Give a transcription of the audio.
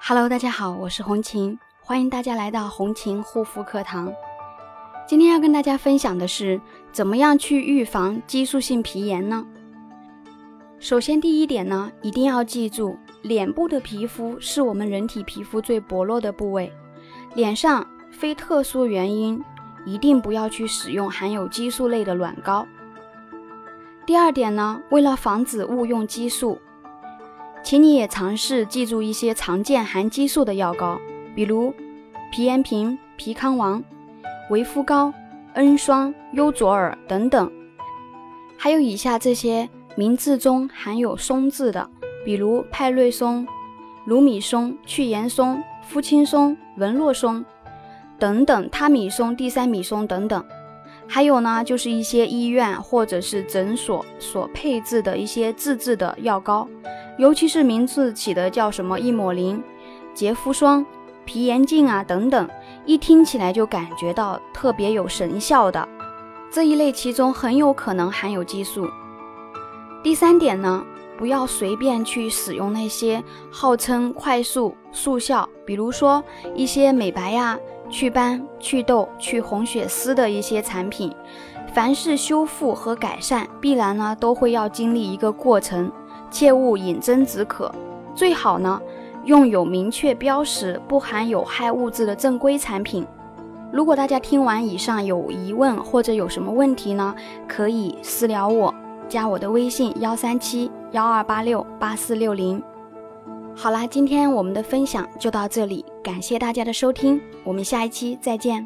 Hello，大家好，我是红琴，欢迎大家来到红琴护肤课堂。今天要跟大家分享的是，怎么样去预防激素性皮炎呢？首先，第一点呢，一定要记住，脸部的皮肤是我们人体皮肤最薄弱的部位，脸上非特殊原因，一定不要去使用含有激素类的软膏。第二点呢，为了防止误用激素。请你也尝试记住一些常见含激素的药膏，比如皮炎平、皮康王、维肤膏、恩霜、优卓尔等等。还有以下这些名字中含有“松”字的，比如派瑞松、卢米松、去炎松、肤轻松、文洛松等等，他米松、地塞米松等等。还有呢，就是一些医院或者是诊所所配置的一些自制的药膏。尤其是名字起的叫什么益抹灵、洁肤霜、皮炎净啊等等，一听起来就感觉到特别有神效的这一类，其中很有可能含有激素。第三点呢，不要随便去使用那些号称快速速效，比如说一些美白呀、祛斑、祛痘、去红血丝的一些产品。凡是修复和改善，必然呢都会要经历一个过程。切勿饮鸩止渴，最好呢用有明确标识、不含有害物质的正规产品。如果大家听完以上有疑问或者有什么问题呢，可以私聊我，加我的微信幺三七幺二八六八四六零。好啦，今天我们的分享就到这里，感谢大家的收听，我们下一期再见。